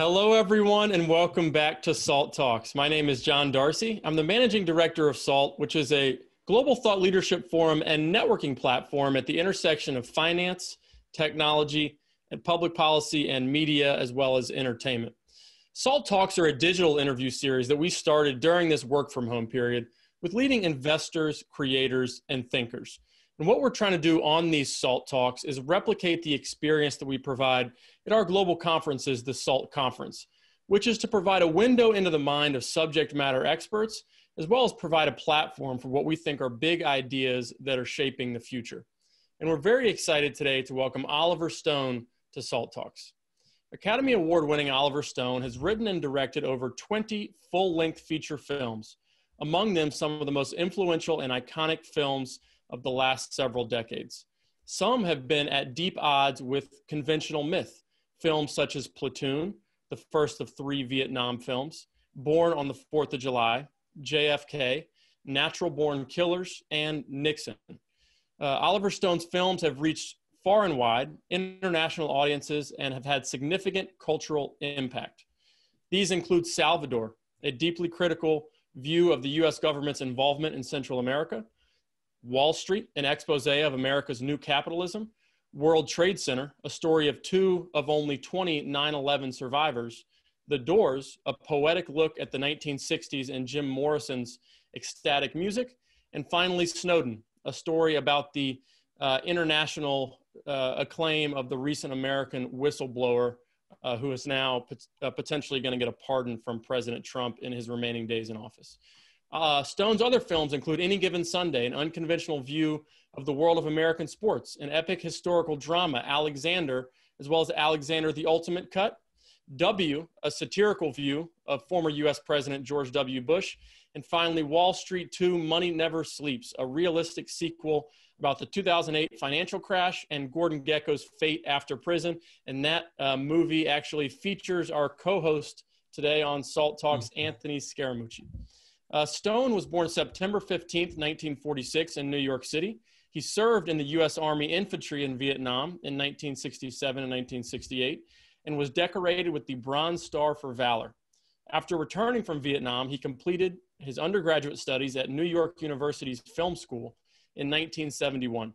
Hello, everyone, and welcome back to SALT Talks. My name is John Darcy. I'm the managing director of SALT, which is a global thought leadership forum and networking platform at the intersection of finance, technology, and public policy and media, as well as entertainment. SALT Talks are a digital interview series that we started during this work from home period with leading investors, creators, and thinkers. And what we're trying to do on these SALT talks is replicate the experience that we provide at our global conference is the SALT conference, which is to provide a window into the mind of subject matter experts, as well as provide a platform for what we think are big ideas that are shaping the future. And we're very excited today to welcome Oliver Stone to SALT Talks. Academy Award winning Oliver Stone has written and directed over 20 full length feature films, among them some of the most influential and iconic films of the last several decades. Some have been at deep odds with conventional myth, films such as Platoon, the first of three Vietnam films, Born on the Fourth of July, JFK, Natural Born Killers, and Nixon. Uh, Oliver Stone's films have reached far and wide international audiences and have had significant cultural impact. These include Salvador, a deeply critical view of the US government's involvement in Central America, Wall Street, an expose of America's new capitalism, World Trade Center, a story of two of only 20 9 11 survivors, The Doors, a poetic look at the 1960s and Jim Morrison's ecstatic music, and finally, Snowden, a story about the uh, international uh, acclaim of the recent American whistleblower uh, who is now pot- uh, potentially going to get a pardon from President Trump in his remaining days in office. Uh, Stone's other films include Any Given Sunday, an unconventional view of the world of American sports, an epic historical drama, Alexander, as well as Alexander the Ultimate Cut, W, a satirical view of former US President George W. Bush, and finally, Wall Street 2 Money Never Sleeps, a realistic sequel about the 2008 financial crash and Gordon Gekko's fate after prison. And that uh, movie actually features our co host today on Salt Talks, mm-hmm. Anthony Scaramucci. Uh, Stone was born September 15th, 1946, in New York City. He served in the U.S. Army Infantry in Vietnam in 1967 and 1968 and was decorated with the Bronze Star for Valor. After returning from Vietnam, he completed his undergraduate studies at New York University's Film School in 1971.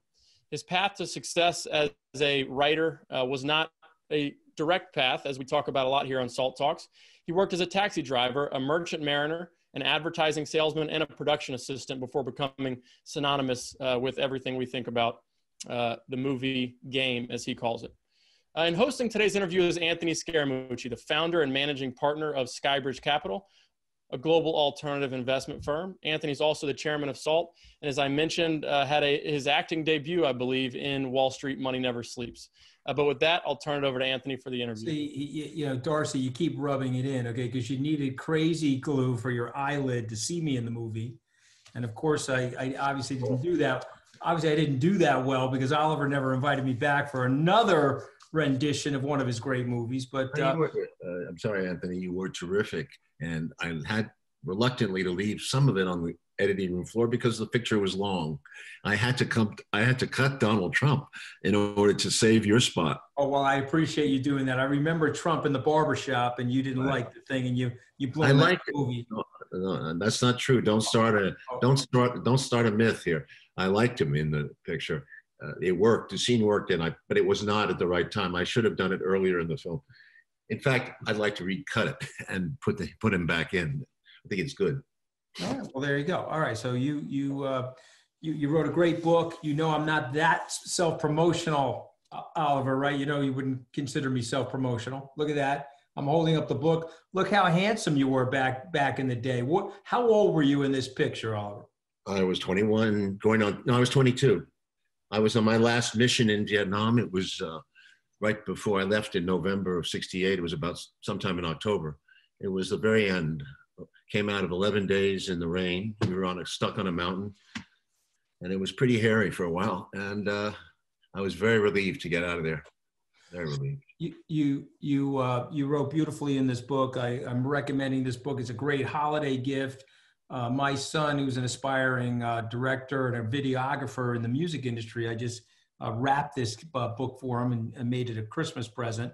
His path to success as a writer uh, was not a direct path, as we talk about a lot here on Salt Talks. He worked as a taxi driver, a merchant mariner, an advertising salesman, and a production assistant before becoming synonymous uh, with everything we think about uh, the movie game, as he calls it. Uh, and hosting today's interview is Anthony Scaramucci, the founder and managing partner of Skybridge Capital, a global alternative investment firm. Anthony's also the chairman of SALT, and as I mentioned, uh, had a, his acting debut, I believe, in Wall Street Money Never Sleeps. Uh, but with that, I'll turn it over to Anthony for the interview. See, you know, Darcy, you keep rubbing it in, okay, because you needed crazy glue for your eyelid to see me in the movie. And of course, I, I obviously didn't do that. Obviously, I didn't do that well because Oliver never invited me back for another rendition of one of his great movies. But uh, were, uh, I'm sorry, Anthony, you were terrific, and I had reluctantly to leave some of it on the editing room floor because the picture was long. I had to come. I had to cut Donald Trump in order to save your spot. Oh well, I appreciate you doing that. I remember Trump in the barbershop, and you didn't right. like the thing, and you you blew I like movie. No, no, that's not true. Don't start a oh. don't start don't start a myth here. I liked him in the picture. Uh, it worked. The scene worked, and I but it was not at the right time. I should have done it earlier in the film. In fact, I'd like to recut it and put the put him back in. I think it's good. Well, there you go. All right. So you you uh, you you wrote a great book. You know, I'm not that self promotional, Oliver. Right? You know, you wouldn't consider me self promotional. Look at that. I'm holding up the book. Look how handsome you were back back in the day. What? How old were you in this picture, Oliver? I was 21, going on. No, I was 22. I was on my last mission in Vietnam. It was uh, right before I left in November of '68. It was about sometime in October. It was the very end came out of 11 days in the rain. We were on a, stuck on a mountain and it was pretty hairy for a while. And uh, I was very relieved to get out of there. Very relieved. You, you, you, uh, you wrote beautifully in this book. I, I'm recommending this book. It's a great holiday gift. Uh, my son, who's an aspiring uh, director and a videographer in the music industry, I just uh, wrapped this uh, book for him and, and, made it a Christmas present.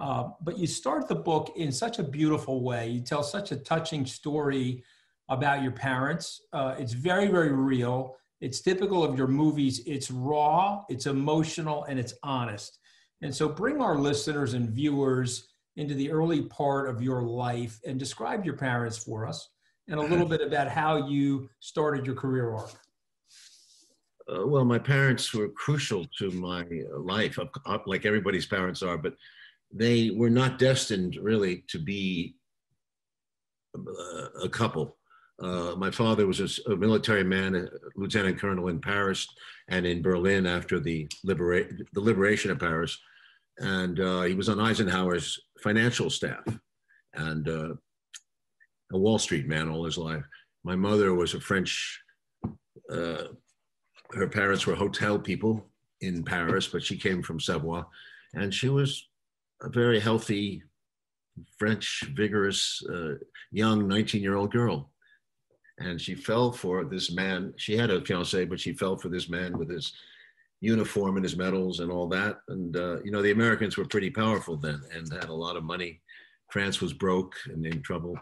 Uh, but you start the book in such a beautiful way. You tell such a touching story about your parents. Uh, it's very, very real. It's typical of your movies. It's raw, it's emotional, and it's honest. And so bring our listeners and viewers into the early part of your life and describe your parents for us and a little bit about how you started your career arc. Uh, well, my parents were crucial to my life, like everybody's parents are, but they were not destined really to be a couple. Uh, my father was a, a, military man, a lieutenant colonel in Paris and in Berlin after the, libera- the liberation of Paris. And uh, he was on Eisenhower's financial staff and uh, a Wall Street man all his life. My mother was a French, uh, her parents were hotel people in Paris, but she came from Savoie. And she was a very healthy, French, vigorous, uh, young 19 year old girl. And she fell for this man. She had a fiance, but she fell for this man with his uniform and his medals and all that. And, uh, you know, the Americans were pretty powerful then and had a lot of money. France was broke and in trouble.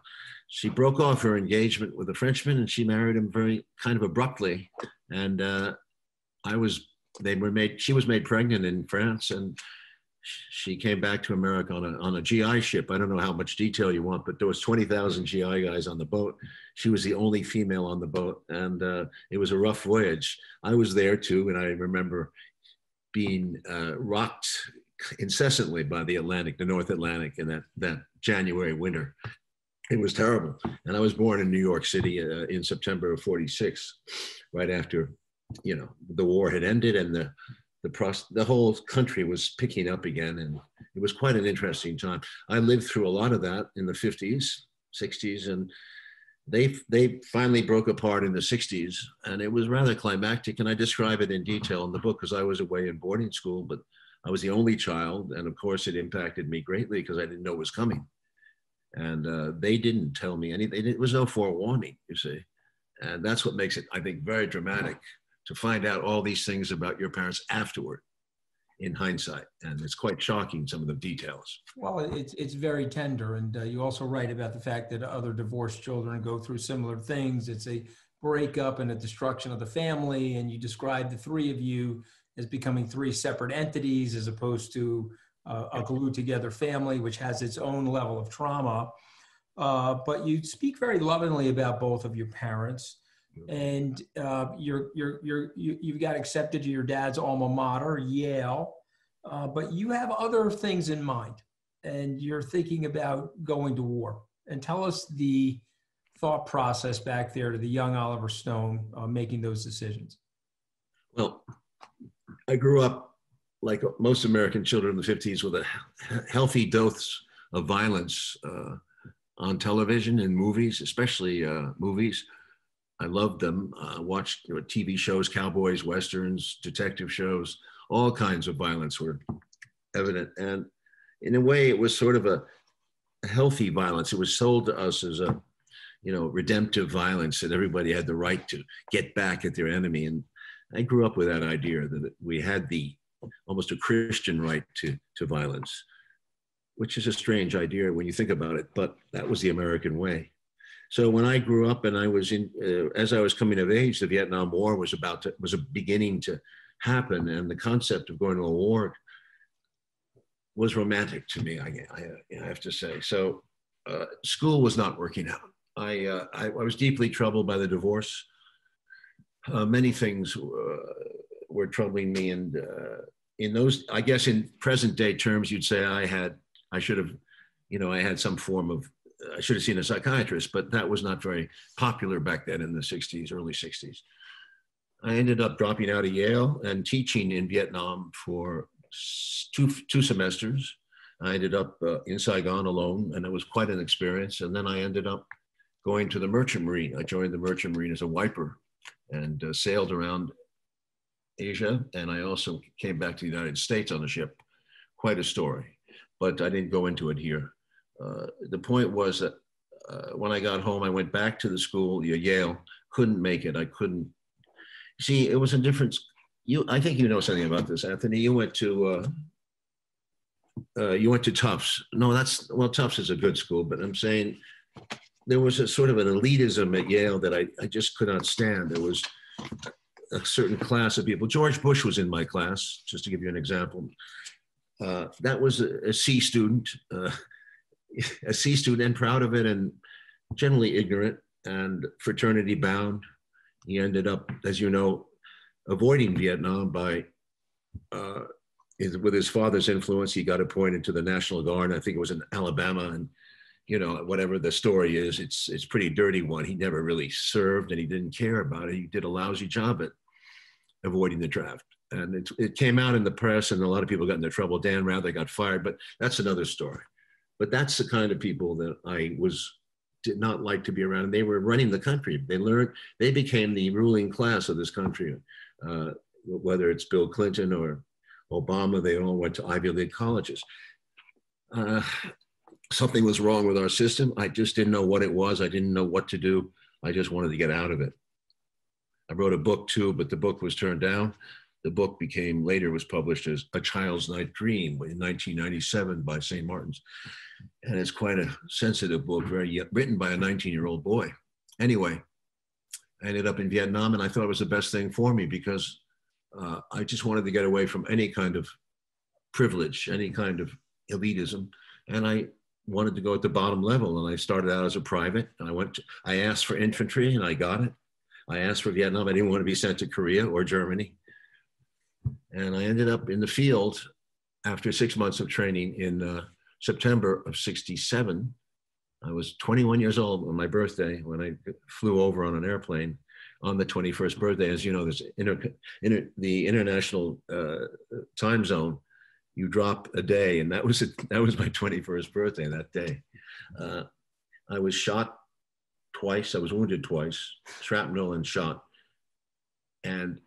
She broke off her engagement with a Frenchman and she married him very kind of abruptly. And uh, I was, they were made, she was made pregnant in France and she came back to America on a, on a GI ship. I don't know how much detail you want, but there was 20,000 GI guys on the boat. She was the only female on the boat, and uh, it was a rough voyage. I was there too, and I remember being uh, rocked incessantly by the Atlantic, the North Atlantic, in that, that January winter. It was terrible. And I was born in New York City uh, in September of 46, right after, you know, the war had ended and the the the whole country was picking up again, and it was quite an interesting time. I lived through a lot of that in the 50s, 60s, and they they finally broke apart in the 60s, and it was rather climactic. And I describe it in detail in the book because I was away in boarding school, but I was the only child, and of course it impacted me greatly because I didn't know it was coming, and uh, they didn't tell me anything. It was no forewarning, you see, and that's what makes it, I think, very dramatic to find out all these things about your parents afterward in hindsight. And it's quite shocking, some of the details. Well, it's, it's very tender. And uh, you also write about the fact that other divorced children go through similar things. It's a breakup and a destruction of the family. And you describe the three of you as becoming three separate entities as opposed to uh, a glued together family, which has its own level of trauma. Uh, but you speak very lovingly about both of your parents and uh, you're you're you're you, you've got accepted to your dad's alma mater, Yale, uh, but you have other things in mind, and you're thinking about going to war. And tell us the thought process back there to the young Oliver Stone uh, making those decisions. Well, I grew up like most American children in the 50s with a healthy dose of violence uh, on television and movies, especially uh, movies. I loved them. Uh, watched you know, TV shows, cowboys, westerns, detective shows. All kinds of violence were evident, and in a way, it was sort of a, a healthy violence. It was sold to us as a, you know, redemptive violence that everybody had the right to get back at their enemy. And I grew up with that idea that we had the almost a Christian right to to violence, which is a strange idea when you think about it, but that was the American way. So when I grew up and I was in, uh, as I was coming of age, the Vietnam War was about to, was beginning to happen, and the concept of going to a war was romantic to me. I, I, I have to say. So uh, school was not working out. I, uh, I, I, was deeply troubled by the divorce. Uh, many things uh, were troubling me, and uh, in those, I guess, in present day terms, you'd say I had, I should have, you know, I had some form of I should have seen a psychiatrist, but that was not very popular back then in the 60s, early 60s. I ended up dropping out of Yale and teaching in Vietnam for two, two semesters. I ended up uh, in Saigon alone, and it was quite an experience. And then I ended up going to the Merchant Marine. I joined the Merchant Marine as a wiper and uh, sailed around Asia. And I also came back to the United States on a ship. Quite a story, but I didn't go into it here. Uh, the point was that uh, when I got home, I went back to the school, Yale, couldn't make it. I couldn't. See, it was a difference. You, I think you know something about this, Anthony. You went to uh, uh, you went to Tufts. No, that's well, Tufts is a good school, but I'm saying there was a sort of an elitism at Yale that I, I just could not stand. There was a certain class of people. George Bush was in my class, just to give you an example. Uh, that was a, a C student, uh, a C student, and proud of it, and generally ignorant and fraternity bound. He ended up, as you know, avoiding Vietnam by, uh, with his father's influence. He got appointed to the National Guard. I think it was in Alabama, and you know whatever the story is, it's it's pretty dirty one. He never really served, and he didn't care about it. He did a lousy job at avoiding the draft. And it, it came out in the press, and a lot of people got into trouble. Dan Rather got fired, but that's another story. But that's the kind of people that I was did not like to be around. And they were running the country. They learned, they became the ruling class of this country. Uh, whether it's Bill Clinton or Obama, they all went to Ivy League colleges. Uh, something was wrong with our system. I just didn't know what it was. I didn't know what to do. I just wanted to get out of it. I wrote a book too, but the book was turned down. The book became later was published as A Child's Night Dream in 1997 by St. Martin's. And it's quite a sensitive book, very written by a 19 year old boy. Anyway, I ended up in Vietnam and I thought it was the best thing for me because uh, I just wanted to get away from any kind of privilege, any kind of elitism. And I wanted to go at the bottom level. And I started out as a private and I went, to, I asked for infantry and I got it. I asked for Vietnam. I didn't want to be sent to Korea or Germany. And I ended up in the field after six months of training in uh, September of 67. I was 21 years old on my birthday when I flew over on an airplane on the 21st birthday. As you know, there's inter, inter, the international uh, time zone. You drop a day, and that was a, that was my 21st birthday that day. Uh, I was shot twice. I was wounded twice, shrapnel and shot. And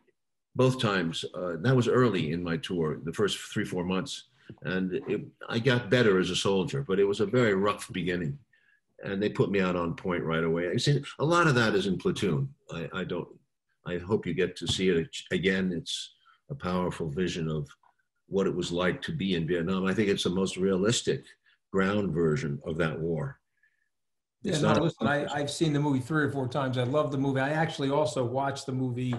both times, uh, that was early in my tour, the first three, four months. And it, I got better as a soldier, but it was a very rough beginning. And they put me out on point right away. I see a lot of that is in platoon. I, I don't, I hope you get to see it again. It's a powerful vision of what it was like to be in Vietnam. I think it's the most realistic ground version of that war. Yeah, no, listen, I, I've seen the movie three or four times. I love the movie. I actually also watched the movie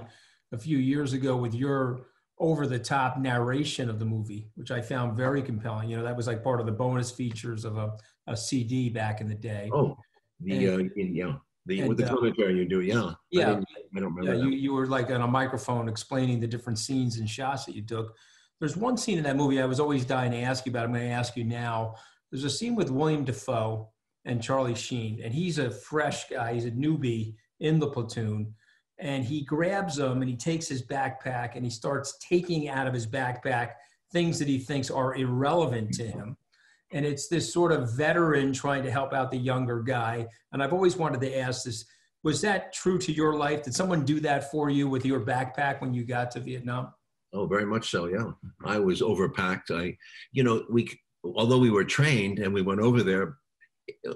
a few years ago with your over the top narration of the movie, which I found very compelling. You know, that was like part of the bonus features of a, a CD back in the day. Oh, the, and, uh, yeah. The, and, with the uh, commentary you do, yeah. Yeah. I, I don't remember. Yeah, you, you were like on a microphone explaining the different scenes and shots that you took. There's one scene in that movie I was always dying to ask you about. I'm going to ask you now. There's a scene with William Dafoe and Charlie Sheen, and he's a fresh guy. He's a newbie in the platoon, and he grabs them and he takes his backpack and he starts taking out of his backpack things that he thinks are irrelevant to him. And it's this sort of veteran trying to help out the younger guy. And I've always wanted to ask this was that true to your life? Did someone do that for you with your backpack when you got to Vietnam? Oh, very much so. Yeah, I was overpacked. I, you know, we although we were trained and we went over there,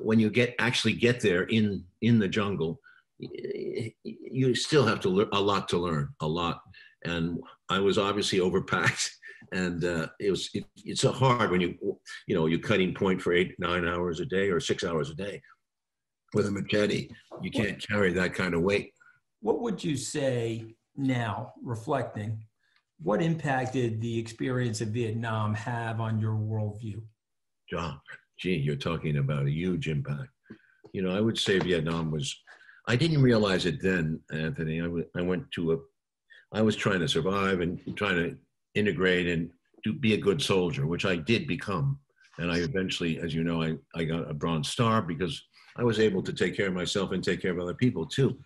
when you get actually get there in in the jungle, you still have to learn a lot to learn, a lot. And I was obviously overpacked, and uh, it was it, it's so hard when you you know you're cutting point for eight nine hours a day or six hours a day with a machete. You can't carry that kind of weight. What would you say now, reflecting? What impact did the experience of Vietnam have on your worldview? John, gee, you're talking about a huge impact. You know, I would say Vietnam was, I didn't realize it then, Anthony. I, went to a, I was trying to survive and trying to integrate and do, be a good soldier, which I did become. And I eventually, as you know, I, I got a Bronze Star because I was able to take care of myself and take care of other people too.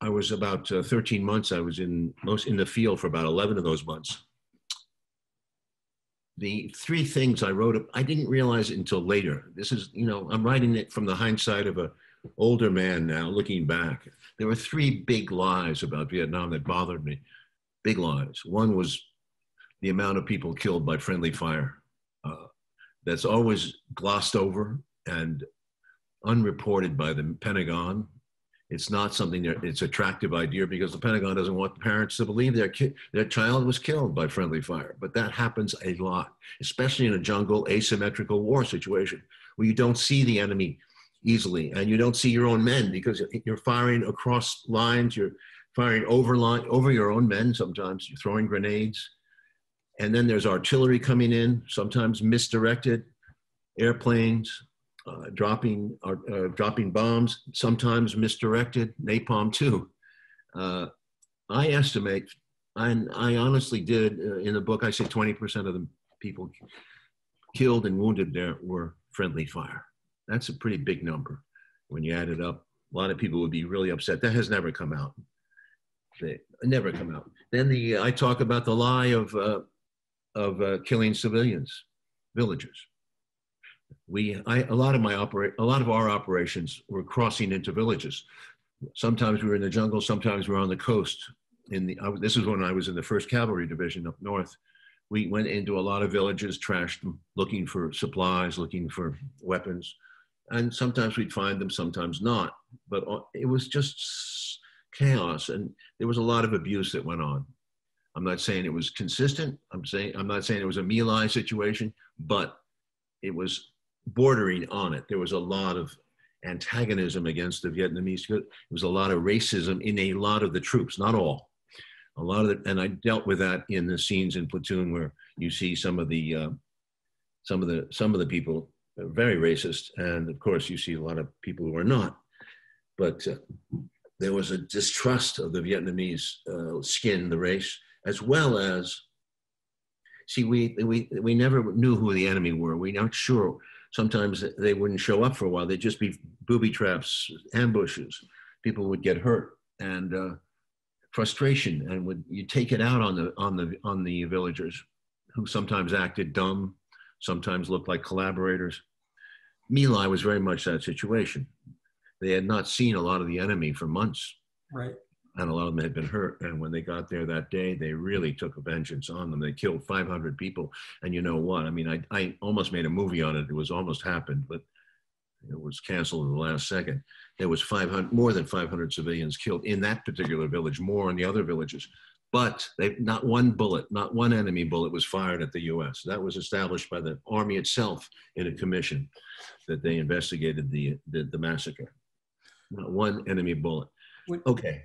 I was about uh, 13 months. I was in most in the field for about 11 of those months the three things I wrote, up I didn't realize until later. This is, you know, I'm writing it from the hindsight of a older man now, looking back. There were three big lies about Vietnam that bothered me. Big lies. One was the amount of people killed by friendly fire. Uh, that's always glossed over and unreported by the Pentagon It's not something that it's attractive idea because the Pentagon doesn't want the parents to believe their kid, their child was killed by friendly fire. But that happens a lot, especially in a jungle asymmetrical war situation where you don't see the enemy easily and you don't see your own men because you're firing across lines, you're firing over line over your own men. Sometimes you're throwing grenades, and then there's artillery coming in, sometimes misdirected, airplanes uh, dropping uh, uh, dropping bombs, sometimes misdirected, napalm too. Uh, I estimate, I, I honestly did uh, in the book. I say 20% of the people killed and wounded there were friendly fire. That's a pretty big number when you add it up. A lot of people would be really upset. That has never come out. They never come out. Then the I talk about the lie of uh, of uh, killing civilians, villagers we I, a lot of my operate a lot of our operations were crossing into villages sometimes we were in the jungle sometimes we were on the coast in the I, this is when i was in the first cavalry division up north we went into a lot of villages trashed them looking for supplies looking for weapons and sometimes we'd find them sometimes not but uh, it was just chaos and there was a lot of abuse that went on i'm not saying it was consistent i'm saying i'm not saying it was a My Lai situation but it was bordering on it. There was a lot of antagonism against the Vietnamese. There was a lot of racism in a lot of the troops, not all. A lot of it, and I dealt with that in the scenes in Platoon where you see some of the uh, some of the some of the people very racist, and of course you see a lot of people who are not. But uh, there was a distrust of the Vietnamese uh, skin, the race, as well as see we we we never knew who the enemy were. We're not sure sometimes they wouldn't show up for a while. They'd just be booby traps, ambushes. People would get hurt and uh, frustration, and would you take it out on the on the on the villagers, who sometimes acted dumb, sometimes looked like collaborators. My Lai was very much that situation. They had not seen a lot of the enemy for months. Right and a lot of them had been hurt. And when they got there that day, they really took a vengeance on them. They killed 500 people. And you know what? I mean, I, I almost made a movie on it. It was almost happened, but it was canceled in the last second. There was 500, more than 500 civilians killed in that particular village, more in the other villages. But they, not one bullet, not one enemy bullet was fired at the U.S. That was established by the Army itself in a commission that they investigated the, the, the massacre. Not one enemy bullet. Okay,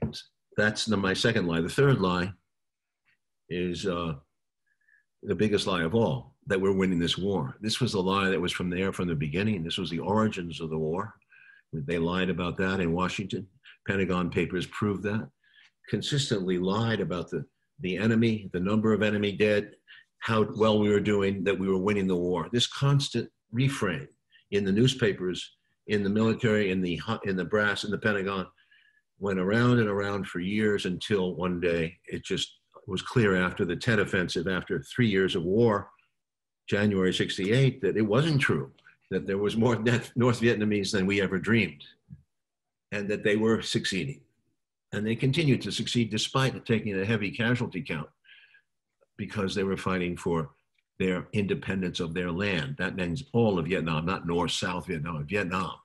that's the, my second lie. The third lie is uh, the biggest lie of all that we're winning this war. This was a lie that was from there from the beginning. This was the origins of the war. They lied about that in Washington. Pentagon papers proved that. Consistently lied about the, the enemy, the number of enemy dead, how well we were doing, that we were winning the war. This constant refrain in the newspapers, in the military, in the, in the brass, in the Pentagon, went around and around for years until one day it just was clear after the Tet Offensive, after three years of war, January 68, that it wasn't true, that there was more North Vietnamese than we ever dreamed, and that they were succeeding. And they continued to succeed despite taking a heavy casualty count because they were fighting for their independence of their land. That means all of Vietnam, not North, South Vietnam, Vietnam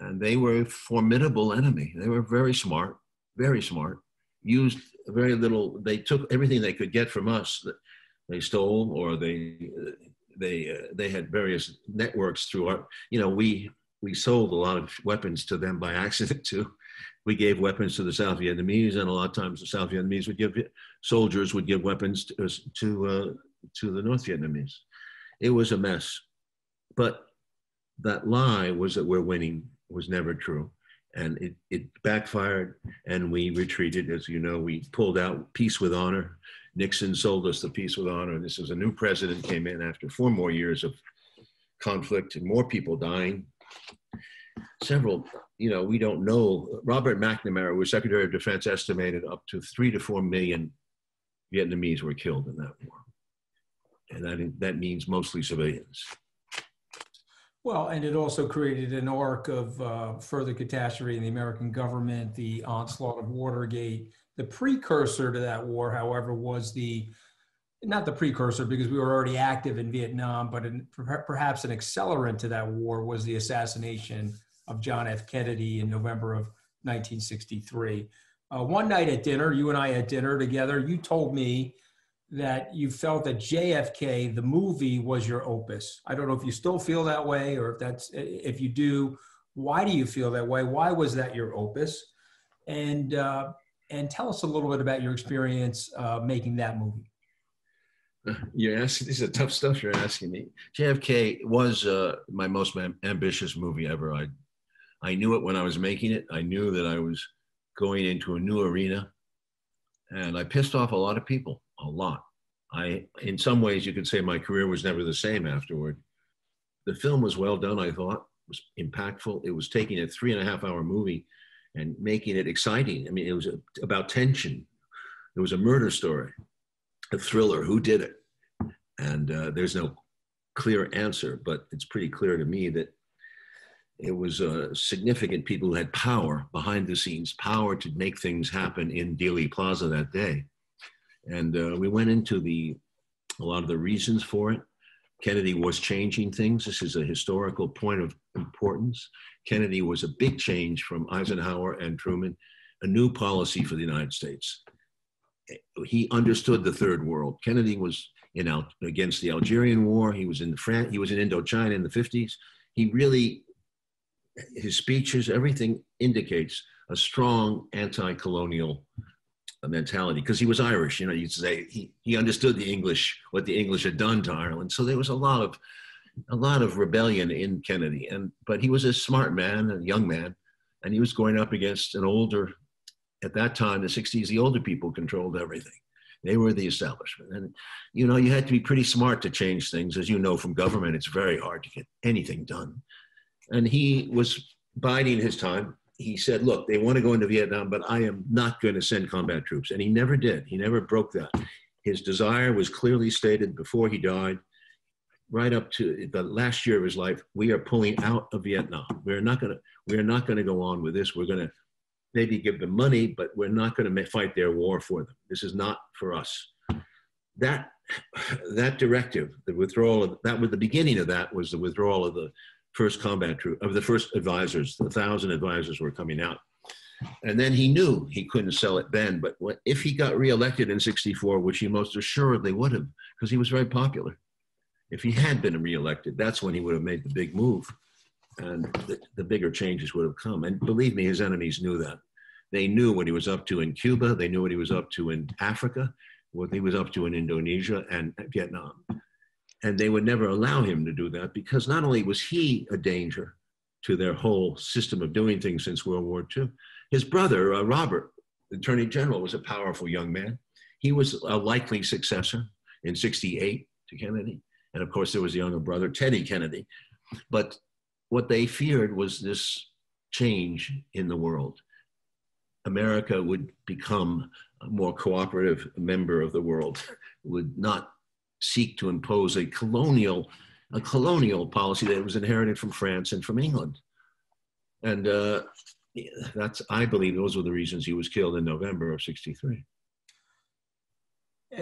and they were a formidable enemy. They were very smart, very smart. Used very little. They took everything they could get from us. They stole, or they they uh, they had various networks through our. You know, we we sold a lot of weapons to them by accident too. We gave weapons to the South Vietnamese, and a lot of times the South Vietnamese would give soldiers would give weapons to to, uh, to the North Vietnamese. It was a mess, but that lie was that we're winning was never true. And it, it backfired and we retreated. As you know, we pulled out peace with honor. Nixon sold us the peace with honor. And this was a new president came in after four more years of conflict and more people dying. Several, you know, we don't know. Robert McNamara, who was Secretary of Defense, estimated up to three to four million Vietnamese were killed in that war. And that, that means mostly civilians. Well, and it also created an arc of uh, further catastrophe in the American government, the onslaught of Watergate. The precursor to that war, however, was the not the precursor because we were already active in Vietnam, but in, perhaps an accelerant to that war was the assassination of John F. Kennedy in November of 1963. Uh, one night at dinner, you and I had dinner together. You told me that you felt that JFK, the movie, was your opus. I don't know if you still feel that way, or if that's if you do, why do you feel that way? Why was that your opus? And uh, and tell us a little bit about your experience uh, making that movie. You're asking. This is tough stuff you're asking me. JFK was uh, my most ambitious movie ever. I I knew it when I was making it. I knew that I was going into a new arena, and I pissed off a lot of people. A lot. I, in some ways, you could say my career was never the same afterward. The film was well done. I thought it was impactful. It was taking a three and a half hour movie and making it exciting. I mean, it was about tension. It was a murder story, a thriller. Who did it? And uh, there's no clear answer, but it's pretty clear to me that it was uh, significant people who had power behind the scenes, power to make things happen in Dealey Plaza that day. And uh, we went into the a lot of the reasons for it. Kennedy was changing things. This is a historical point of importance. Kennedy was a big change from Eisenhower and Truman, a new policy for the United States. He understood the third world. Kennedy was in out against the Algerian War. He was in France. He was in Indochina in the 50s. He really, his speeches, everything indicates a strong anti-colonial mentality because he was Irish. You know, you'd say he, he understood the English, what the English had done to Ireland. So there was a lot of a lot of rebellion in Kennedy. And but he was a smart man, a young man, and he was going up against an older. At that time, the '60s, the older people controlled everything. They were the establishment, and you know you had to be pretty smart to change things. As you know from government, it's very hard to get anything done. And he was biding his time he said, look, they want to go into Vietnam, but I am not going to send combat troops. And he never did. He never broke that. His desire was clearly stated before he died, right up to the last year of his life. We are pulling out of Vietnam. We're not going to, we're not going to go on with this. We're going to maybe give them money, but we're not going to fight their war for them. This is not for us. That, that directive, the withdrawal of, that was the beginning of that was the withdrawal of the first combat troop, of the first advisors, the thousand advisors were coming out. And then he knew he couldn't sell it then, but if he got reelected in 64, which he most assuredly would have, because he was very popular. If he had been reelected, that's when he would have made the big move. And the, the bigger changes would have come. And believe me, his enemies knew that. They knew what he was up to in Cuba. They knew what he was up to in Africa, what he was up to in Indonesia and Vietnam. And they would never allow him to do that because not only was he a danger to their whole system of doing things since World War II, his brother, uh, Robert, Attorney General, was a powerful young man. He was a likely successor in 68 to Kennedy. And of course, there was a younger brother, Teddy Kennedy. But what they feared was this change in the world. America would become a more cooperative member of the world, would not seek to impose a colonial, a colonial policy that was inherited from France and from England. And uh, that's, I believe, those were the reasons he was killed in November of '63.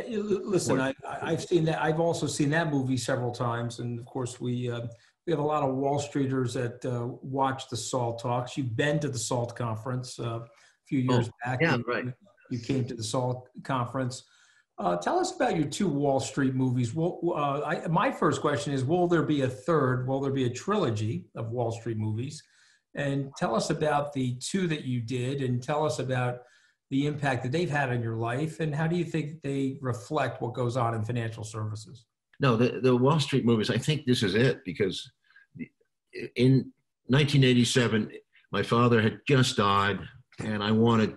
Listen, I, have seen that. I've also seen that movie several times, and of course, we uh, we have a lot of Wall Streeters that uh, watch the SALT talks. You've been to the SALT conference uh, a few years oh, back. Yeah, right. You came to the SALT conference. Uh, tell us about your two Wall Street movies. Well, uh, I, my first question is Will there be a third? Will there be a trilogy of Wall Street movies? And tell us about the two that you did and tell us about the impact that they've had on your life and how do you think they reflect what goes on in financial services? No, the, the Wall Street movies, I think this is it because in 1987, my father had just died and I wanted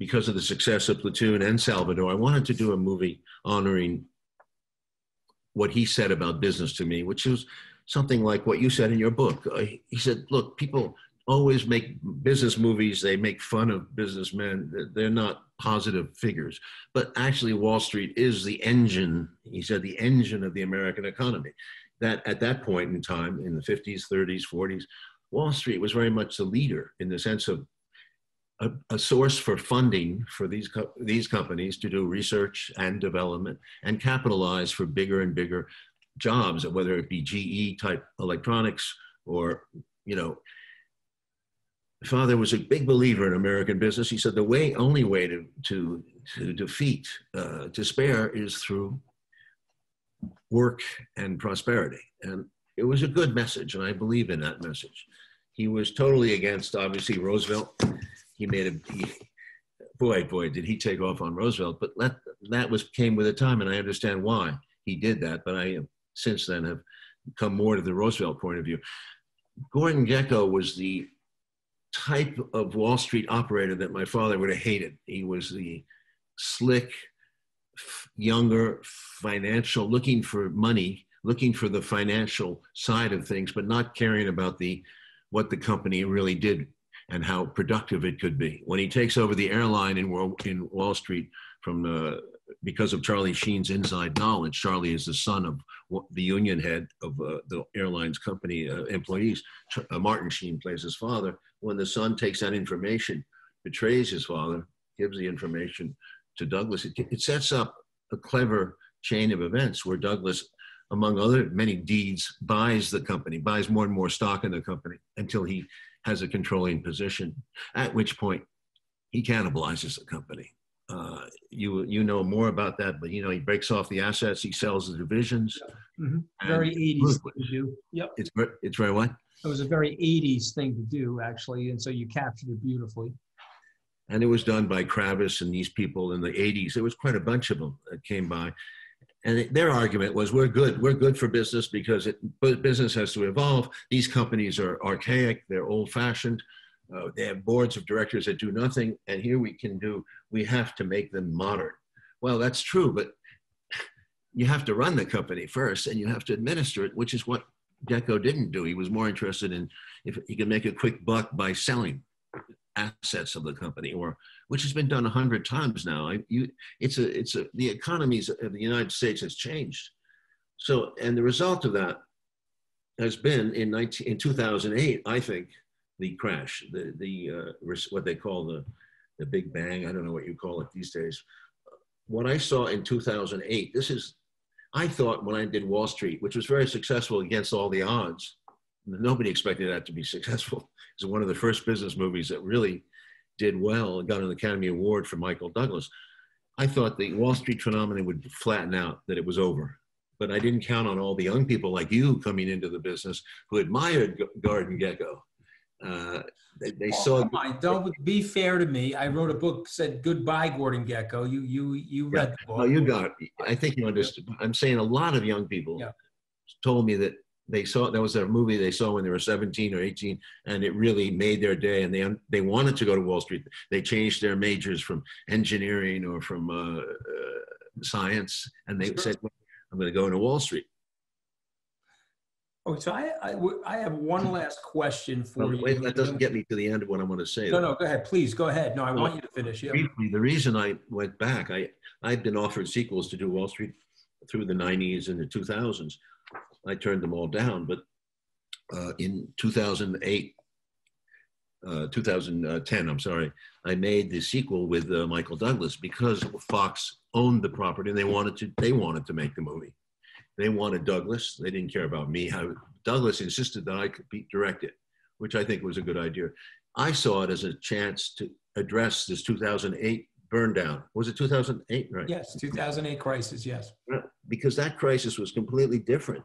because of the success of Platoon and Salvador, I wanted to do a movie honoring what he said about business to me, which was something like what you said in your book. Uh, he said, Look, people always make business movies, they make fun of businessmen, they're not positive figures. But actually, Wall Street is the engine, he said, the engine of the American economy. That at that point in time, in the 50s, 30s, 40s, Wall Street was very much the leader in the sense of a, a, source for funding for these, co- these companies to do research and development and capitalize for bigger and bigger jobs, whether it be GE type electronics or, you know, father was a big believer in American business. He said the way, only way to to to defeat uh, despair is through work and prosperity. And it was a good message, and I believe in that message. He was totally against, obviously, Roosevelt. He made a he, boy, boy, did he take off on Roosevelt. But that that was came with a time, and I understand why he did that. But I since then have come more to the Roosevelt point of view. Gordon Gekko was the type of Wall Street operator that my father would have hated. He was the slick, younger, financial, looking for money, looking for the financial side of things, but not caring about the what the company really did and how productive it could be. When he takes over the airline in Wall, in Wall Street from uh, because of Charlie Sheen's inside knowledge, Charlie is the son of the union head of uh, the airline's company uh, employees. Uh, Martin Sheen plays his father. When the son takes that information, betrays his father, gives the information to Douglas, it, it sets up a clever chain of events where Douglas, among other many deeds, buys the company, buys more and more stock in the company until he has a controlling position, at which point he cannibalizes the company. Uh, you you know more about that, but you know he breaks off the assets, he sells the divisions. Mm-hmm. Very 80s thing to do. Yep. It's it's very what? It was a very 80s thing to do, actually, and so you captured it beautifully. And it was done by Kravis and these people in the 80s. There was quite a bunch of them that came by. And their argument was, we're good. We're good for business because it, business has to evolve. These companies are archaic. They're old fashioned. Uh, they have boards of directors that do nothing. And here we can do, we have to make them modern. Well, that's true, but you have to run the company first and you have to administer it, which is what Gekko didn't do. He was more interested in if he could make a quick buck by selling assets of the company, or which has been done a hundred times now. I, you, it's a, it's a, the economies of the United States has changed. So, and the result of that has been in 19, in 2008, I think, the crash, the, the uh, what they call the, the Big Bang. I don't know what you call it these days. What I saw in 2008, this is, I thought when I did Wall Street, which was very successful against all the odds, nobody expected that to be successful. It's one of the first business movies that really did well and got an Academy Award for Michael Douglas. I thought the Wall Street phenomenon would flatten out, that it was over. But I didn't count on all the young people like you coming into the business who admired Gordon Gekko. Uh, they, they oh, saw. Come on, don't be fair to me. I wrote a book said goodbye, Gordon Gekko. You you you read yeah. the book. Oh, you got. It. I think you understood. I'm saying a lot of young people yeah. told me that they saw that was a movie they saw when they were 17 or 18 and it really made their day and they they wanted to go to wall street they changed their majors from engineering or from uh, uh, science and they sure. said i'm going to go into wall street oh so I, I, I have one last question for well, you wait, that doesn't get me to the end of what i want to say no though. no go ahead please go ahead no i well, want you to finish yeah. briefly the reason i went back i i'd been offered sequels to do wall street through the 90s and the 2000s I turned them all down. But uh, in 2008, uh, 2010, I'm sorry, I made the sequel with uh, Michael Douglas because Fox owned the property and they wanted to they wanted to make the movie. They wanted Douglas. They didn't care about me. How Douglas insisted that I could be, direct it, which I think was a good idea. I saw it as a chance to address this 2008 burn down. Was it 2008? Right. Yes, 2008 crisis. Yes. Because that crisis was completely different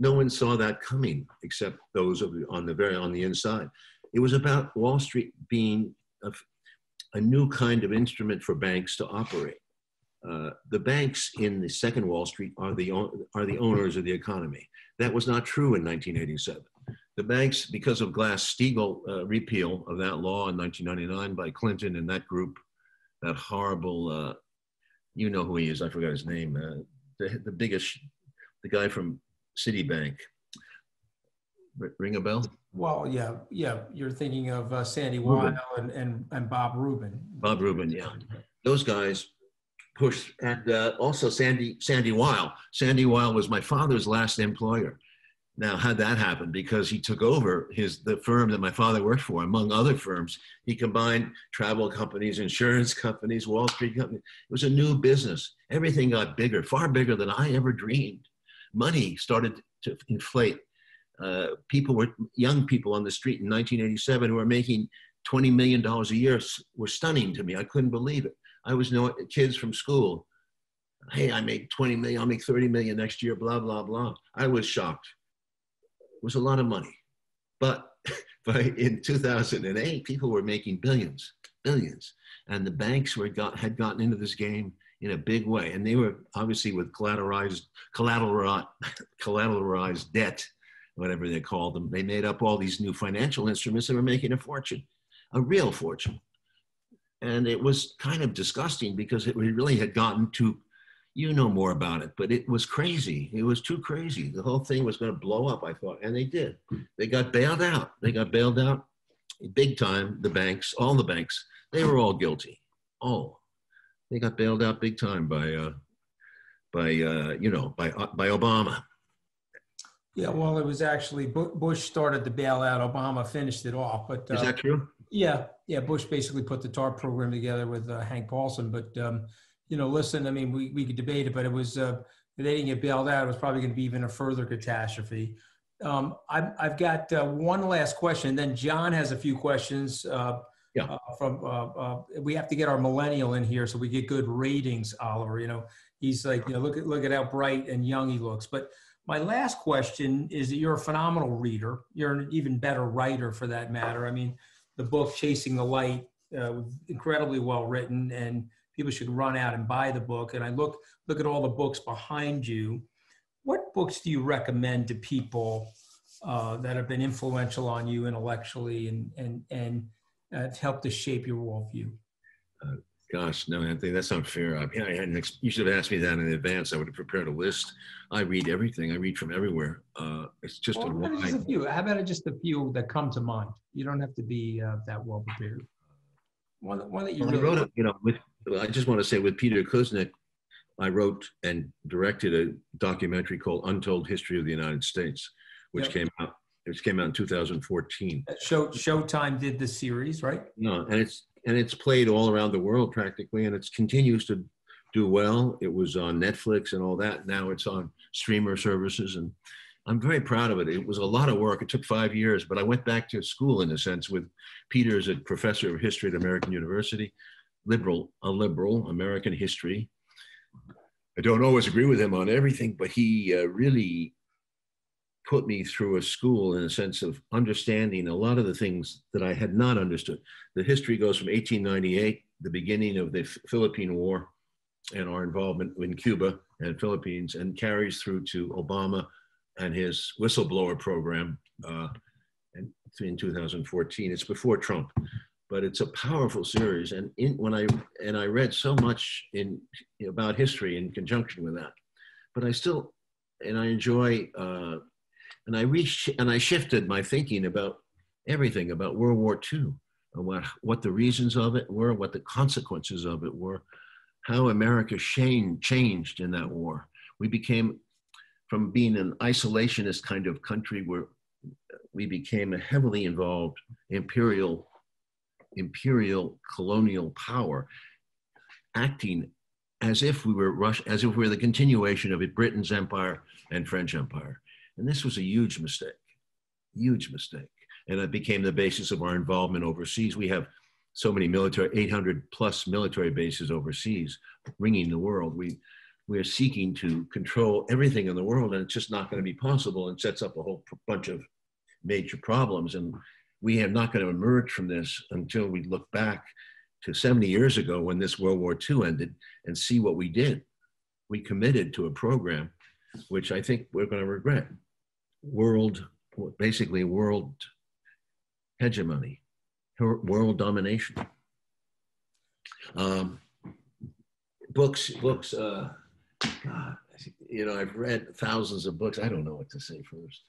no one saw that coming except those on the very on the inside. It was about Wall Street being a, a new kind of instrument for banks to operate. Uh, the banks in the second Wall Street are the are the owners of the economy. That was not true in 1987. The banks, because of Glass-Steagall uh, repeal of that law in 1999 by Clinton and that group, that horrible, uh, you know who he is, I forgot his name, uh, the, the biggest, the guy from Citibank. Ring a bell? Well, yeah, yeah. You're thinking of uh, Sandy Weill and, and, and Bob Rubin. Bob Rubin, yeah. Those guys pushed, and uh, also Sandy Sandy Weill. Sandy Weill was my father's last employer. Now, how'd that happen? Because he took over his the firm that my father worked for, among other firms. He combined travel companies, insurance companies, Wall Street companies. It was a new business. Everything got bigger, far bigger than I ever dreamed money started to inflate. uh, people were young people on the street in 1987 who were making 20 million dollars a year were stunning to me. I couldn't believe it. I was no kids from school. Hey, I make 20 million. I'll make 30 million next year. Blah blah blah. I was shocked. It was a lot of money, but but in 2008, people were making billions, billions, and the banks were got had gotten into this game in a big way, and they were obviously with collateralized collateralized, collateralized debt whatever they called them. They made up all these new financial instruments and were making a fortune, a real fortune. And it was kind of disgusting because it really had gotten to, you know more about it, but it was crazy. It was too crazy. The whole thing was going to blow up, I thought. And they did. They got bailed out. They got bailed out big time. The banks, all the banks, they were all guilty. All. They got bailed out big time by, uh, by uh, you know, by, uh, by Obama yeah, well, it was actually Bush started the bailout. Obama finished it off. But uh, is that true? Yeah, yeah. Bush basically put the TARP program together with uh, Hank Paulson. But um, you know, listen, I mean, we we could debate it, but it was uh, they didn't get bailed out. It was probably going to be even a further catastrophe. Um, I've I've got uh, one last question. Then John has a few questions. Uh, yeah. Uh, from uh, we have to get our millennial in here so we get good ratings, Oliver. You know, he's like, you know, look at look at how bright and young he looks, but my last question is that you're a phenomenal reader. You're an even better writer for that matter. I mean, the book Chasing the Light, uh, incredibly well written, and people should run out and buy the book. And I look look at all the books behind you. What books do you recommend to people uh, that have been influential on you intellectually and and and uh, helped to shape your worldview? Uh, Gosh, no, Anthony, that's not fair. I mean, I had you should have asked me that in advance. I would have prepared a list. I read everything. I read from everywhere. Uh, it's just well, a wide. Just a few. How about just a few that come to mind? You don't have to be uh, that well prepared. One, one that you well, really I wrote. A, you know, with I just want to say with Peter Kuznick, I wrote and directed a documentary called "Untold History of the United States," which yep. came out. Which came out in 2014. Show Showtime did the series, right? No, and it's and it's played all around the world practically, and it continues to do well. It was on Netflix and all that. Now it's on streamer services, and I'm very proud of it. It was a lot of work. It took five years, but I went back to school in a sense with Peter as a professor of history at American University, liberal, a liberal, American history. I don't always agree with him on everything, but he uh, really put me through a school in a sense of understanding a lot of the things that I had not understood. The history goes from 1898, the beginning of the Philippine War, and our involvement in Cuba and Philippines, and carries through to Obama and his whistleblower program uh, in 2014. It's before Trump, but it's a powerful series. And in, when I and I read so much in about history in conjunction with that, but I still and I enjoy uh, and I reached and I shifted my thinking about everything about World War II, what what the reasons of it were, what the consequences of it were, how America changed in that war. We became from being an isolationist kind of country where we became a heavily involved imperial imperial colonial power acting as if we were Russia, as if we were the continuation of it, Britain's empire and French empire. And this was a huge mistake, huge mistake. And it became the basis of our involvement overseas. We have so many military, 800 plus military bases overseas, ringing the world. We, we are seeking to control everything in the world, and it's just not going to be possible and sets up a whole bunch of major problems. And we are not going to emerge from this until we look back to 70 years ago when this World War II ended and see what we did. We committed to a program which I think we're going to regret world, basically world hegemony, world domination. Um, books, books, uh, God, you know, I've read thousands of books. I don't know what to say first.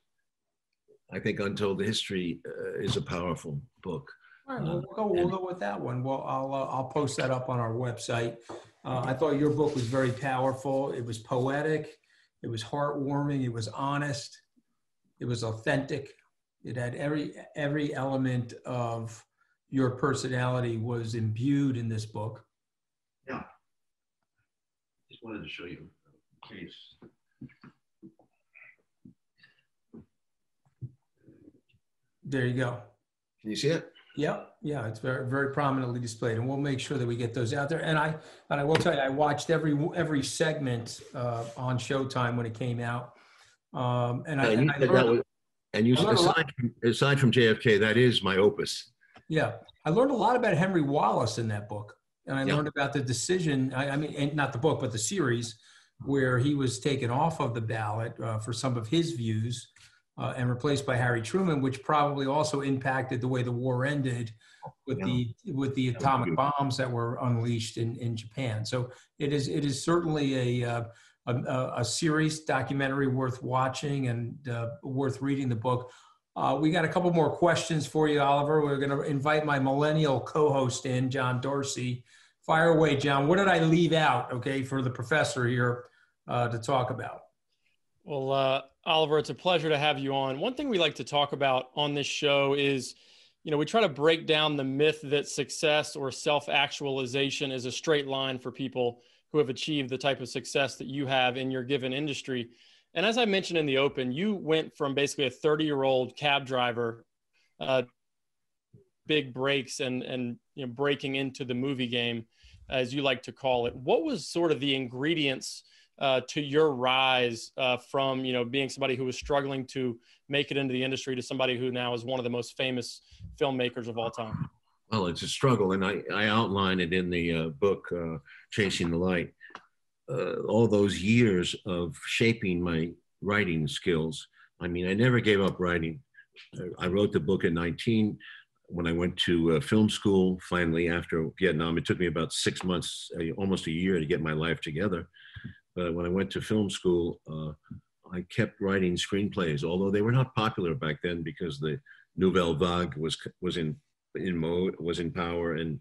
I think Untold History uh, is a powerful book. All right, well, we'll go, we'll go with that one. Well, I'll, uh, I'll post that up on our website. Uh, I thought your book was very powerful. It was poetic. It was heartwarming. It was honest. It was authentic. It had every every element of your personality was imbued in this book. Yeah. Just wanted to show you a case. There you go. Can you see it? Yeah, Yeah, it's very very prominently displayed, and we'll make sure that we get those out there. And I and I will tell you, I watched every every segment uh, on Showtime when it came out. Um, and I, And I learned, was, and you, I learned a lot. aside from, aside from JFK, that is my opus. yeah, I learned a lot about Henry Wallace in that book, and I Yeah. learned about the decision. I, I mean, and not the book, but the series where he was taken off of the ballot uh, for some of his views uh, and replaced by Harry Truman, which probably also impacted the way the war ended with Yeah. the with the atomic bombs that were unleashed in, in Japan. So it is it is certainly a uh, a, a, series documentary worth watching and uh, worth reading the book. Uh, we got a couple more questions for you, Oliver. We're going to invite my millennial co-host in, John Darcy. Fire away, John. What did I leave out? Okay, for the professor here uh, to talk about. Well, uh, Oliver, it's a pleasure to have you on. One thing we like to talk about on this show is, you know, we try to break down the myth that success or self actualization is a straight line for people who have achieved the type of success that you have in your given industry. And as I mentioned in the open, you went from basically a 30 year old cab driver, uh, big breaks and, and, you know, breaking into the movie game, as you like to call it. What was sort of the ingredients? uh, to your rise uh, from you know being somebody who was struggling to make it into the industry to somebody who now is one of the most famous filmmakers of all time? Well, it's a struggle, and I, I outline it in the uh, book, uh, Chasing the Light. Uh, all those years of shaping my writing skills. I mean, I never gave up writing. I wrote the book at 19. When I went to uh, film school, finally after Vietnam, it took me about six months, uh, almost a year to get my life together. But when I went to film school, uh, I kept writing screenplays, although they were not popular back then because the Nouvelle Vague was was in in mode was in power and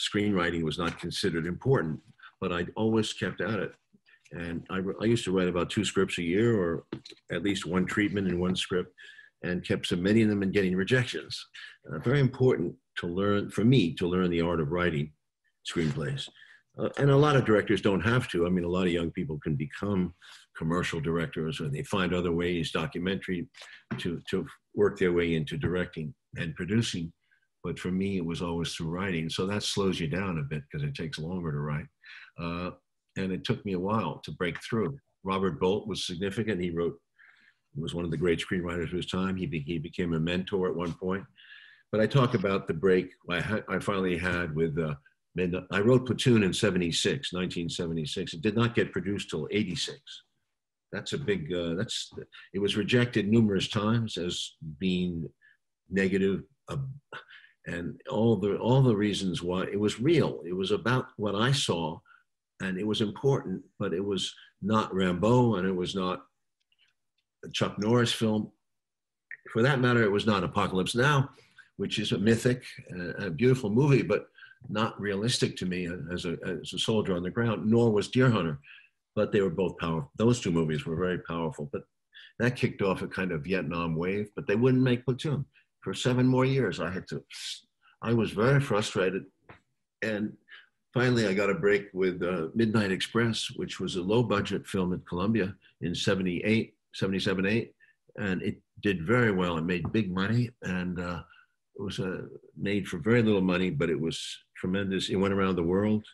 screenwriting was not considered important. But I always kept at it, and I, I used to write about two scripts a year, or at least one treatment in one script, and kept submitting them and getting rejections. Uh, very important to learn for me to learn the art of writing screenplays. Uh, and a lot of directors don't have to. I mean, a lot of young people can become commercial directors or they find other ways, documentary, to, to work their way into directing and producing. But for me, it was always through writing. So that slows you down a bit because it takes longer to write. Uh, and it took me a while to break through. Robert Bolt was significant. He wrote, he was one of the great screenwriters of his time. He, be, he became a mentor at one point. But I talk about the break I, ha- I finally had with uh, I wrote Platoon in 76, 1976. It did not get produced till 86. That's a big, uh, that's, it was rejected numerous times as being negative. Uh, and all the, all the reasons why it was real. It was about what I saw and it was important, but it was not Rambo and it was not a Chuck Norris film. For that matter, it was not Apocalypse Now, which is a mythic, uh, a beautiful movie, but not realistic to me as a, as a soldier on the ground, nor was Deer Hunter. But they were both powerful. Those two movies were very powerful. But that kicked off a kind of Vietnam wave, but they wouldn't make Platoon. For seven more years, I had to, I was very frustrated. And finally, I got a break with uh, Midnight Express, which was a low budget film at Columbia in 78, 77, 8. And it did very well. It made big money. And uh, it was uh, made for very little money, but it was tremendous. It went around the world,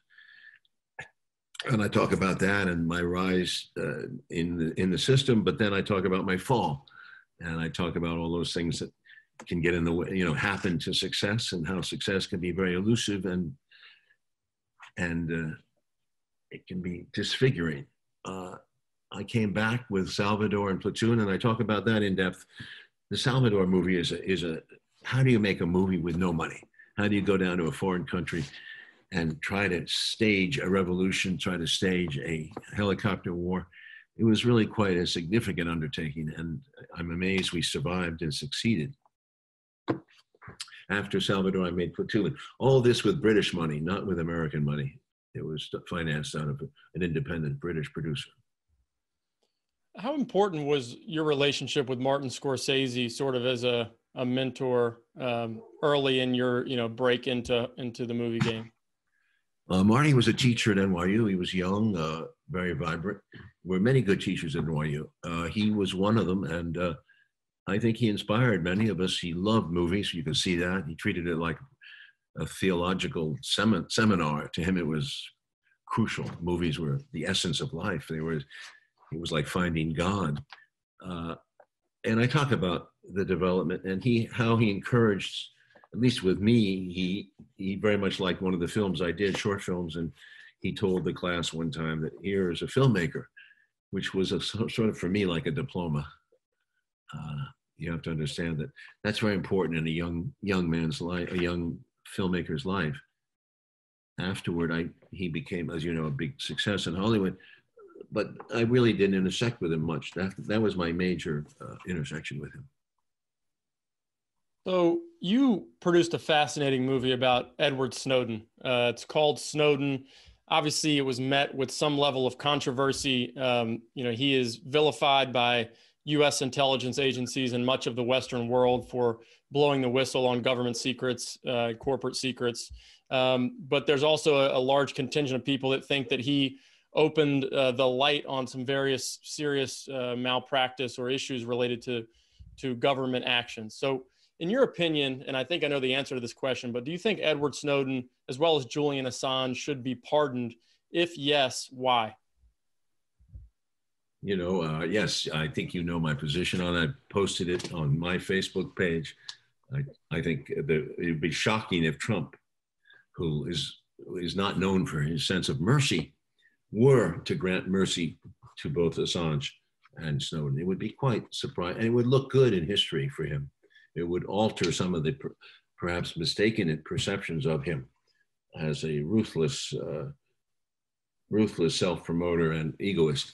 and I talk about that and my rise uh, in the in the system. But then I talk about my fall, and I talk about all those things that can get in the way, you know, happen to success, and how success can be very elusive and and uh, it can be disfiguring. Uh, I came back with Salvador and Platoon, and I talk about that in depth. The Salvador movie is a, is a how do you make a movie with no money? How do you go down to a foreign country and try to stage a revolution, try to stage a helicopter war? It was really quite a significant undertaking, and I'm amazed we survived and succeeded. After Salvador, I made Platoon. All this with British money, not with American money. It was financed out of an independent British producer. How important was your relationship with Martin Scorsese, sort of as a a mentor um, early in your you know break into into the movie game? Uh, Marty was a teacher at NYU. He was young, uh, very vibrant. There were many good teachers at NYU. Uh, he was one of them, and uh, I think he inspired many of us. He loved movies. You can see that. He treated it like a theological sem- seminar. To him, it was crucial. Movies were the essence of life. They were. It was like finding God. Uh, and I talk about the development and he how he encouraged, at least with me, he he very much liked one of the films I did, short films, and he told the class one time that here is a filmmaker, which was a sort of for me like a diploma. Uh, you have to understand that that's very important in a young young man's life, a young filmmaker's life. Afterward, I he became, as you know, a big success in Hollywood but I really didn't intersect with him much. That that was my major uh, intersection with him. So you produced a fascinating movie about Edward Snowden. Uh, it's called Snowden. Obviously, it was met with some level of controversy. Um, you know, he is vilified by U.S. intelligence agencies and much of the Western world for blowing the whistle on government secrets, uh, corporate secrets. Um, but there's also a, a large contingent of people that think that he opened uh, the light on some various serious uh, malpractice or issues related to to government actions. So, in your opinion, and I think I know the answer to this question, but do you think Edward Snowden, as well as Julian Assange, should be pardoned? If yes, why? You know, uh, yes, I think you know my position on it. I posted it on my Facebook page. I, I think that it would be shocking if Trump, who is is not known for his sense of mercy, were to grant mercy to both Assange and Snowden. It would be quite surprising, and it would look good in history for him. It would alter some of the per, perhaps mistaken perceptions of him as a ruthless, uh, ruthless self-promoter and egoist.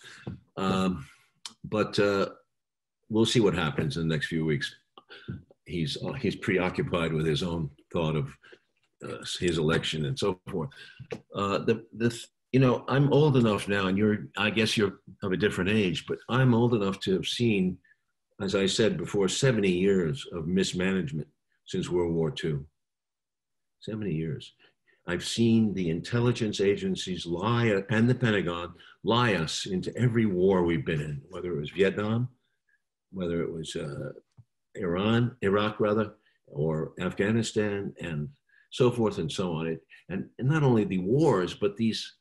Um, but uh, we'll see what happens in the next few weeks. He's uh, he's preoccupied with his own thought of uh, his election and so forth. Uh, the the you know, I'm old enough now, and you're, I guess you're of a different age, but I'm old enough to have seen, as I said before, 70 years of mismanagement since World War II. 70 years. I've seen the intelligence agencies lie, and the Pentagon lie us into every war we've been in, whether it was Vietnam, whether it was uh, Iran, Iraq rather, or Afghanistan, and so forth and so on. It, and, and not only the wars, but these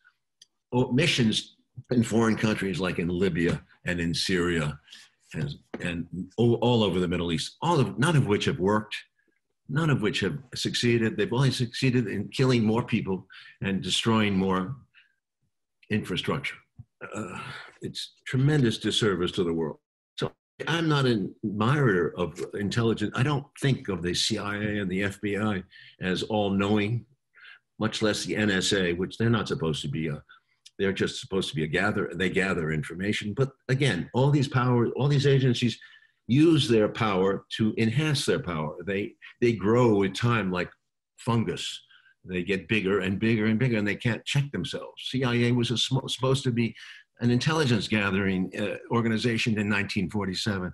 missions in foreign countries like in Libya and in Syria and, and all, over the Middle East, all of, none of which have worked, none of which have succeeded. They've only succeeded in killing more people and destroying more infrastructure. Uh, it's tremendous disservice to the world. So I'm not an admirer of intelligence. I don't think of the CIA and the FBI as all knowing, much less the NSA, which they're not supposed to be a they're just supposed to be a gather. They gather information, but again, all these powers, all these agencies use their power to enhance their power. They they grow with time like fungus. They get bigger and bigger and bigger, and they can't check themselves. CIA was sm- supposed to be an intelligence gathering uh, organization in 1947.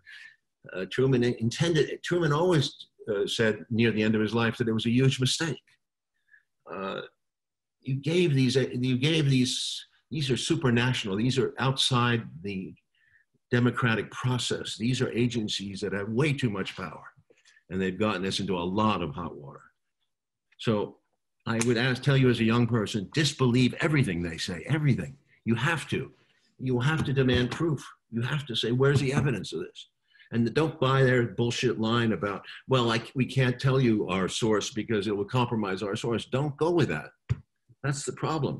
Uh, Truman intended. Truman always uh, said near the end of his life that it was a huge mistake. Uh, you gave these you gave these these are supranational. These are outside the democratic process. These are agencies that have way too much power, and they've gotten us into a lot of hot water. So I would ask, tell you as a young person, disbelieve everything they say, everything. You have to. You have to demand proof. You have to say, where's the evidence of this? And don't buy their bullshit line about, well, like we can't tell you our source because it will compromise our source. Don't go with that. That's the problem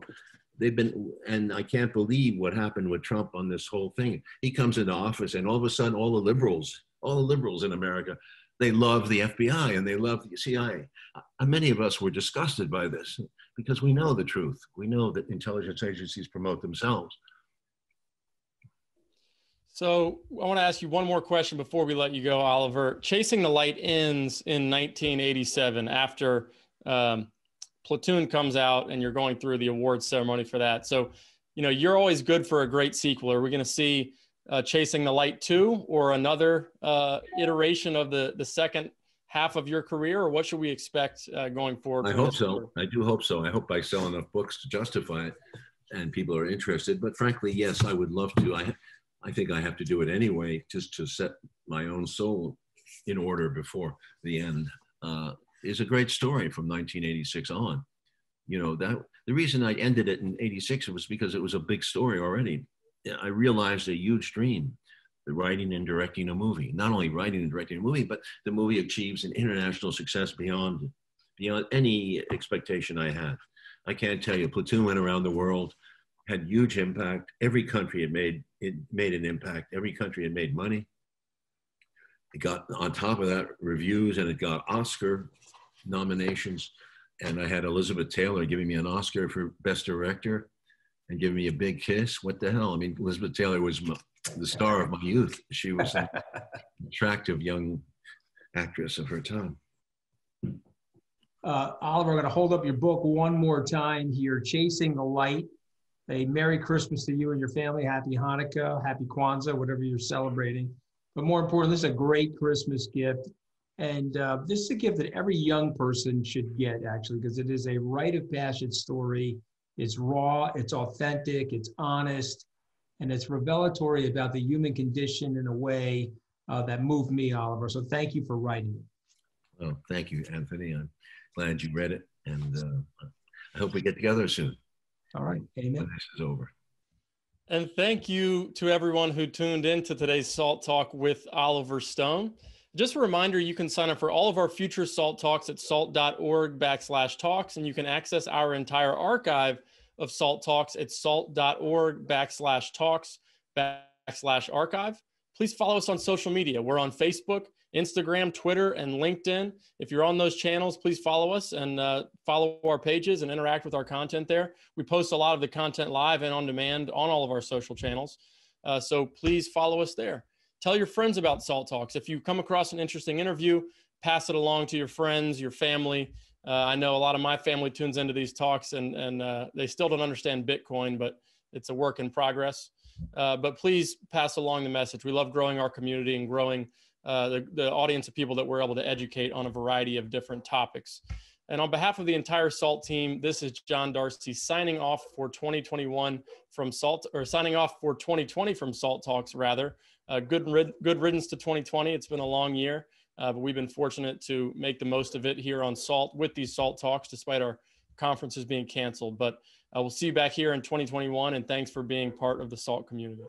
they've been, and I can't believe what happened with Trump on this whole thing. He comes into office, and all of a sudden, all the liberals, all the liberals in America, they love the FBI and they love the CIA. Uh, many of us were disgusted by this because we know the truth. We know that intelligence agencies promote themselves. So I want to ask you one more question before we let you go, Oliver. Chasing the Light ends in 1987 after um, Platoon comes out and you're going through the awards ceremony for that. So, you know, you're always good for a great sequel. Are we going to see uh, Chasing the Light 2 or another uh, iteration of the, the second half of your career, or what should we expect uh, going forward? I hope so. I do hope so. I hope I sell enough books to justify it and people are interested. But frankly, yes, I would love to. I, I think I have to do it anyway just to set my own soul in order before the end, uh, is a great story from 1986 on. You know, that the reason I ended it in 86 was because it was a big story already. I realized a huge dream the writing and directing a movie. Not only writing and directing a movie, but the movie achieves an international success beyond beyond any expectation I had. I can't tell you, Platoon went around the world, had huge impact. Every country had made it made an impact. Every country had made money. It got on top of that reviews, and it got Oscar nominations. And I had Elizabeth Taylor giving me an Oscar for Best Director and giving me a big kiss. What the hell? I mean, Elizabeth Taylor was my, the star of my youth. She was an attractive young actress of her time. Uh, Oliver, I'm going to hold up your book one more time here Chasing the Light. A Merry Christmas to you and your family. Happy Hanukkah, Happy Kwanzaa, whatever you're celebrating. But more important, this is a great Christmas gift. And uh, this is a gift that every young person should get, actually, because it is a rite of passage story. It's raw, it's authentic, it's honest, and it's revelatory about the human condition in a way uh, that moved me, Oliver. So thank you for writing it. Well, thank you, Anthony. I'm glad you read it, and uh, I hope we get together soon. All right. Amen. When this is over. And thank you to everyone who tuned in to today's Salt Talk with Oliver Stone. Just a reminder, you can sign up for all of our future SALT Talks at salt.org backslash talks, and you can access our entire archive of SALT Talks at salt.org backslash talks backslash archive. Please follow us on social media. We're on Facebook, Instagram, Twitter, and LinkedIn. If you're on those channels, please follow us and uh, follow our pages and interact with our content there. We post a lot of the content live and on demand on all of our social channels. Uh, so please follow us there. Tell your friends about Salt Talks. If you come across an interesting interview, pass it along to your friends, your family. Uh, I know a lot of my family tunes into these talks and, and uh, they still don't understand Bitcoin, but it's a work in progress. Uh, but please pass along the message. We love growing our community and growing uh, the, the audience of people that we're able to educate on a variety of different topics. And on behalf of the entire SALT team, this is John Darcy signing off for 2021 from SALT, or signing off for 2020 from SALT Talks, rather. Uh, good, good riddance to 2020. It's been a long year, uh, but we've been fortunate to make the most of it here on SALT with these SALT Talks, despite our conferences being canceled. But uh, we'll see you back here in 2021, and thanks for being part of the SALT community.